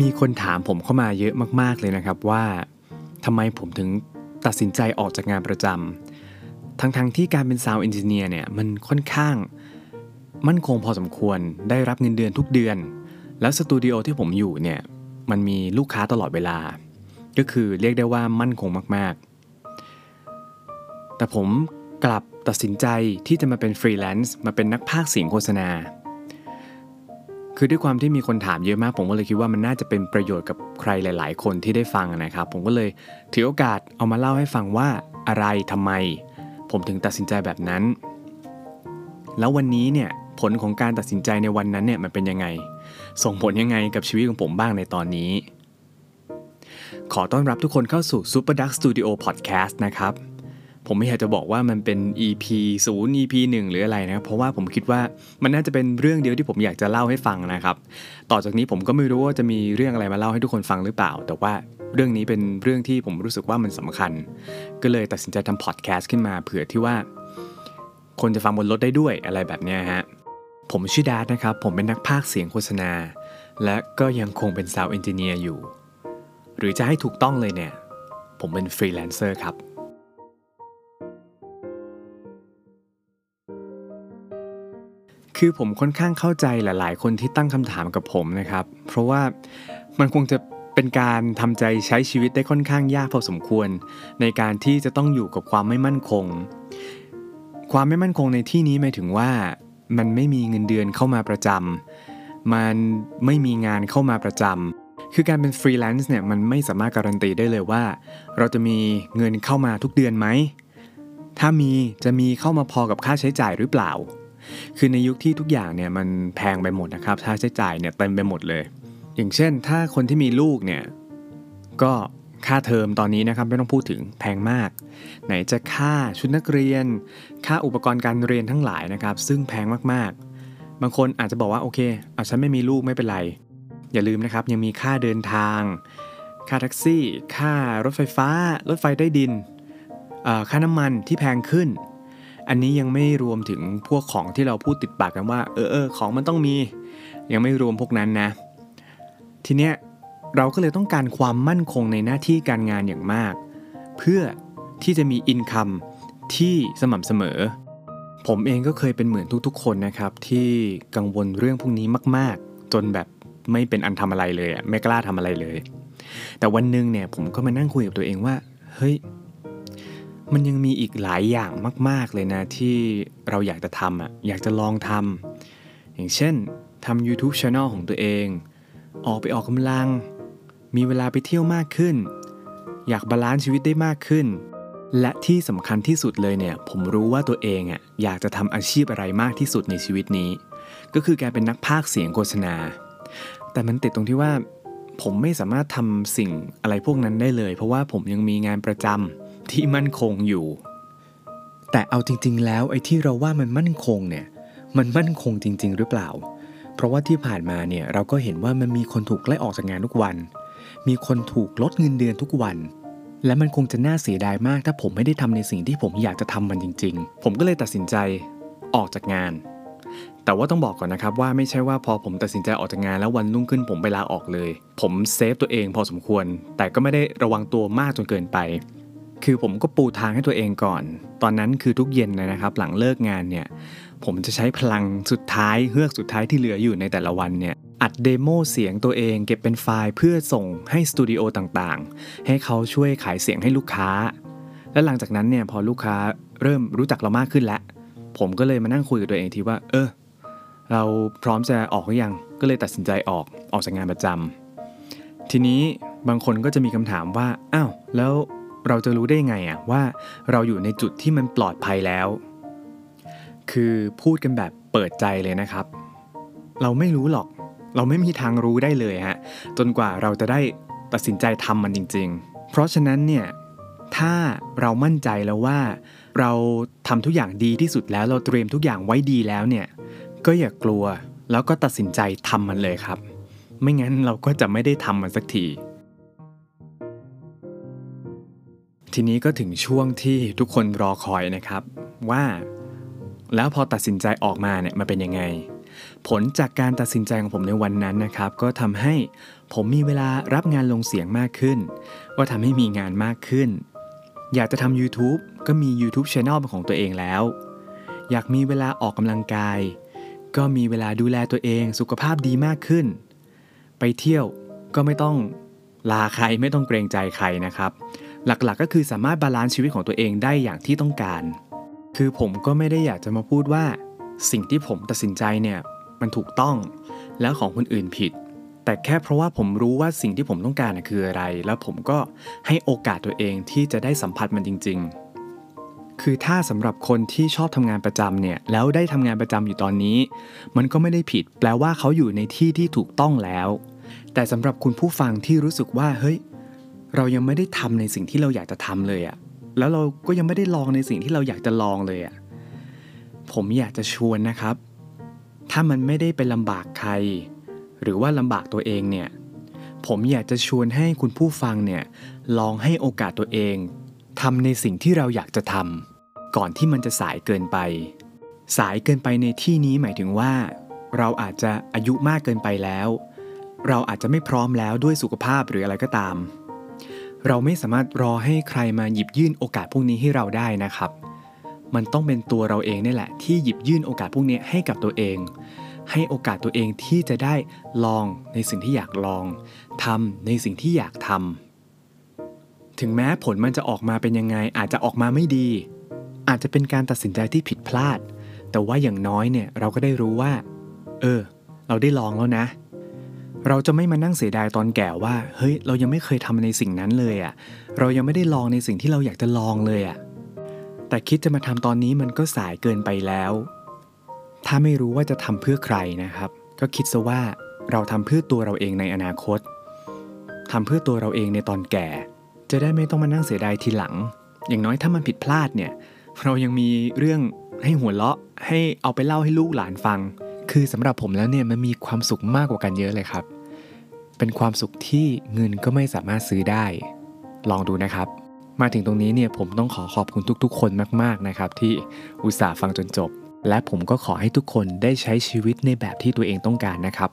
มีคนถามผมเข้ามาเยอะมาก ๆเลยนะครับว่าทำไมผมถึงตัดสินใจออกจากงานประจำทั้งๆที่การเป็น sound engineer เนี่ยมันค่อนข้าง มั่นคงพอสมควรได้รับเงินเดือนทุกเดือน แล้วสตูดิโอที่ผมอยู่เนี่ยมันมีลูกค้าตลอดเวลา ก็คือเรียกได้ว่ามั่นคงมากๆ แต่ผมกลับตัดสินใจที่จะมาเป็นฟรีแลนซ์มาเป็นนักพากย์เสียงโฆษณา คือด้วยความที่มีคนถามเยอะมาก ผมก็เลยคิดว่ามันน่าจะเป็นประโยชน์กับใครหลาย ๆ คนที่ได้ฟังนะครับ ผมก็เลยถือโอกาสเอามาเล่าให้ฟังว่าอะไรทำไม ผมถึงตัดสินใจแบบนั้น แล้ววันนี้เนี่ยผลของการตัดสินใจในวันนั้นเนี่ยมันเป็นยังไง ส่งผลยังไงกับชีวิตของผมบ้างในตอนนี้ ขอต้อนรับทุกคนเข้าสู่ Super Duck Studio Podcast นะครับ ผมไม่อยากจะบอกว่ามันเป็น EP 0 EP 1 หรืออะไรนะเพราะว่าผมคิดว่ามันน่าจะเป็นเรื่องเดียวที่ผมอยากจะเล่าให้ฟังนะครับ ต่อจากนี้ผมก็ไม่รู้ว่าจะมีเรื่องอะไรมาเล่าให้ทุกคนฟังหรือเปล่า แต่ว่าเรื่องนี้เป็นเรื่องที่ผมรู้สึกว่ามันสำคัญ ก็เลยตัดสินใจทำพอดแคสต์ขึ้นมาเผื่อที่ว่า คนจะฟังบนรถได้ด้วยอะไรแบบนี้ฮะผมชื่อดาร์ดนะครับ ผมเป็นนักพากย์เสียงโฆษณา และก็ยังคงเป็น sound engineer อยู่ หรือจะให้ถูกต้องเลยเนี่ย ผมเป็นฟรีแลนเซอร์ครับ คือผมค่อนข้างเข้าใจหลาย ๆ คนที่ตั้งคำถามกับผมนะครับ เพราะว่ามันคงจะเป็นการทำใจใช้ชีวิตได้ค่อนข้างยากพอสมควร ในการที่จะต้องอยู่กับความไม่มั่นคง ความไม่มั่นคงในที่นี้หมายถึงว่า มันไม่มีเงินเดือนเข้ามาประจำมันไม่มีงานเข้ามาประจำคือการเป็นฟรีแลนซ์เนี่ยมันไม่สามารถการันตีได้เลยว่า เราจะมีเงินเข้ามาทุกเดือนไหมถ้ามีจะมีเข้ามาพอกับค่าใช้จ่ายหรือเปล่า คือในยุคที่ทุกอย่างเนี่ยมันแพงไปหมดนะครับค่าใช้จ่ายเนี่ยเต็มไปหมดเลย อย่างเช่น ถ้าคนที่มีลูกเนี่ยก็ค่าเทอมตอนนี้นะครับไม่ต้องพูดถึงแพงมาก ไหนจะค่าชุดนักเรียน ค่าอุปกรณ์การเรียนทั้งหลายนะครับ ซึ่งแพงมากๆ บางคนอาจจะบอกว่าโอเคเอาฉันไม่มีลูกไม่เป็นไร อย่าลืมนะครับยังมีค่าเดินทาง ค่าแท็กซี่ ค่ารถไฟฟ้า รถไฟใต้ดินค่าน้ำมันที่แพงขึ้น อันนี้ยังไม่รวมถึงพวกของที่เราพูดติดปากกันว่า เออเออของมันต้องมี ยังไม่รวมพวกนั้นนะ ทีเนี้ยเราก็เลยต้องการความมั่นคงในหน้าที่การงานอย่างมาก เพื่อที่จะมีอินคัมที่สม่ำเสมอ ผมเองก็เคยเป็นเหมือนทุกๆ คนนะครับ ที่กังวลเรื่องพวกนี้มาก ๆ จนแบบไม่เป็นอันทำอะไรเลยไม่กล้าทำอะไรเลย แต่วันหนึ่งเนี่ยผมก็มานั่งคุยกับตัวเองว่า เฮ้ย มันยังมีอีกหลายอย่างมาก ๆ เลยนะ ที่เราอยากจะทำอะอยากจะลองทำอย่างเช่นทำ YouTube Channel ของตัวเอง ออกไปออกกำลัง มีเวลาไปเที่ยวมากขึ้น อยาก balance ชีวิตได้มากขึ้น และที่สำคัญที่สุดเลยเนี่ย ผมรู้ว่าตัวเองอะอยากจะทำอาชีพอะไรมากที่สุดในชีวิตนี้ ก็คือการเป็นนักพากย์เสียงโฆษณา แต่มันติดตรงที่ว่า ผมไม่สามารถทำสิ่งอะไรพวกนั้นได้เลย เพราะว่าผมยังมีงานประจำ ที่มั่นคงอยู่ แต่เอาจริง ๆ แล้วไอ้ที่เราว่ามันมั่นคงเนี่ยมันมั่นคงจริง ๆ หรือเปล่า เพราะว่าที่ผ่านมาเนี่ยเราก็เห็นว่ามันมีคนถูกไล่ออกจากงานทุกวัน มีคนถูกลดเงินเดือนทุกวัน และมันคงจะน่าเสียดายมากถ้าผมไม่ได้ทำในสิ่งที่ผมอยากจะทำมันจริง ๆ ผมก็เลยตัดสินใจออกจากงาน แต่ว่าต้องบอกก่อนนะครับว่าไม่ใช่ว่าพอผมตัดสินใจออกจากงานแล้ววันรุ่งขึ้นผมไปลาออกเลย ผมเซฟตัวเองพอสมควร แต่ก็ไม่ได้ระวังตัวมากจนเกินไป คือผมก็ปูทางให้ตัวเองก่อน ตอนนั้นคือทุกเย็นเลยนะครับ หลังเลิกงานเนี่ยผมจะใช้พลังสุดท้ายเฮือกสุดท้ายที่เหลืออยู่ในแต่ละวันเนี่ยอัดเดโมเสียงตัวเองเก็บเป็นไฟล์เพื่อส่งให้สตูดิโอต่างๆ ให้เขาช่วยขายเสียงให้ลูกค้า และหลังจากนั้นเนี่ยพอลูกค้าเริ่มรู้จักเรามากขึ้นแล้ว ผมก็เลยมานั่งคุยกับตัวเองทีว่า เออ เราพร้อมจะออกหรือยังก็เลยตัดสินใจออกออกจากงานประจำทีนี้บางคนก็จะมีคำถามว่า อ้าว แล้ว เราจะรู้ได้ไงอะว่าเราอยู่ในจุดที่มันปลอดภัยแล้ว คือพูดกันแบบเปิดใจเลยนะครับ เราไม่รู้หรอก เราไม่มีทางรู้ได้เลยฮะจนกว่าเราจะได้ตัดสินใจทำมันจริง ๆ เพราะฉะนั้นเนี่ยถ้าเรามั่นใจแล้วว่า เราทำทุกอย่างดีที่สุดแล้วเราเตรียมทุกอย่างไว้ดีแล้วเนี่ยก็อย่ากลัวแล้วก็ตัดสินใจทำมันเลยครับ ไม่งั้นเราก็จะไม่ได้ทำมันสักที ทีนี้ก็ถึงช่วงที่ทุกคนรอคอยนะครับ ว่า แล้วพอตัดสินใจออกมาเนี่ยมาเป็นยังไง ผลจากการตัดสินใจของผมในวันนั้นนะครับ ก็ทำให้ผมมีเวลารับงานลงเสียงมากขึ้น ก็ทำให้มีงานมากขึ้น อยากจะทำ YouTube ก็มี YouTube Channel ของตัวเองแล้ว อยากมีเวลาออกกำลังกาย ก็มีเวลาดูแลตัวเองสุขภาพดีมากขึ้น ไปเที่ยวก็ไม่ต้องลาใครไม่ต้องเกรงใจใครนะครับ หลักๆ ก็คือสามารถ balance ชีวิตของตัวเองได้อย่างที่ต้องการ คือผมก็ไม่ได้อยากจะมาพูดว่า สิ่งที่ผมตัดสินใจเนี่ยมันถูกต้องแล้วของคนอื่นผิด แต่แค่เพราะว่าผมรู้ว่าสิ่งที่ผมต้องการคืออะไร แล้วผมก็ให้โอกาสตัวเองที่จะได้สัมผัสมันจริง ๆ คือถ้าสำหรับคนที่ชอบทำงานประจำเนี่ยแล้วได้ทำงานประจำอยู่ตอนนี้ มันก็ไม่ได้ผิด แปลว่าเขาอยู่ในที่ที่ถูกต้องแล้ว แต่สำหรับคุณผู้ฟังที่รู้สึกว่าเฮ้ย เรายังไม่ได้ทำในสิ่งที่เราอยากจะทำเลยอะแล้วเราก็ยังไม่ได้ลองในสิ่งที่เราอยากจะลองเลยอะผมอยากจะชวนนะครับ ถ้ามันไม่ได้ไปลำบากใคร หรือว่าลำบากตัวเองเนี่ย ผมอยากจะชวนให้คุณผู้ฟังเนี่ยลองให้โอกาสตัวเองทำในสิ่งที่เราอยากจะทำก่อนที่มันจะสายเกินไป สายเกินไปในที่นี้หมายถึงว่า เราอาจจะอายุมากเกินไปแล้ว เราอาจจะไม่พร้อมแล้วด้วยสุขภาพหรืออะไรก็ตาม เราไม่สามารถรอให้ใครมาหยิบยื่นโอกาสพวกนี้ให้เราได้นะครับ มันต้องเป็นตัวเราเองนี่แหละ ที่หยิบยื่นโอกาสพวกนี้ให้กับตัวเอง ให้โอกาสตัวเองที่จะได้ลองในสิ่งที่อยากลองทำในสิ่งที่อยากทำถึงแม้ผลมันจะออกมาเป็นยังไง อาจจะออกมาไม่ดี อาจจะเป็นการตัดสินใจที่ผิดพลาด แต่ว่าอย่างน้อยเนี่ยเราก็ได้รู้ว่า เออ เราได้ลองแล้วนะ เราจะไม่มานั่งเสียดายตอนแก่ว่า เฮ้ย เรายังไม่เคยทำในสิ่งนั้นเลยอะ่ะ เรายังไม่ได้ลองในสิ่งที่เราอยากจะลองเลยอะ่ะ แต่คิดจะมาทำตอนนี้มันก็สายเกินไปแล้ว ถ้าไม่รู้ว่าจะทำเพื่อใครนะครับ ก็คิดซะว่าเราทำเพื่อตัวเราเองในอนาคตทำเพื่อตัวเราเองในตอนแก่ จะได้ไม่ต้องมานั่งเสียดายทีหลัง อย่างน้อยถ้ามันผิดพลาดเนี่ย เรายังมีเรื่องให้หัวเราะ ให้เอาไปเล่าให้ลูกหลานฟัง คือสำหรับผมแล้วเนี่ยมันมีความสุขมากกว่ากันเยอะเลยครับ เป็นความสุขที่เงินก็ไม่สามารถซื้อได้ ลองดูนะครับ มาถึงตรงนี้เนี่ยผมต้องขอขอบคุณทุกๆ คนมากๆนะครับ ที่อุตส่าห์ฟังจนจบ และผมก็ขอให้ทุกคนได้ใช้ชีวิตในแบบที่ตัวเองต้องการนะครับ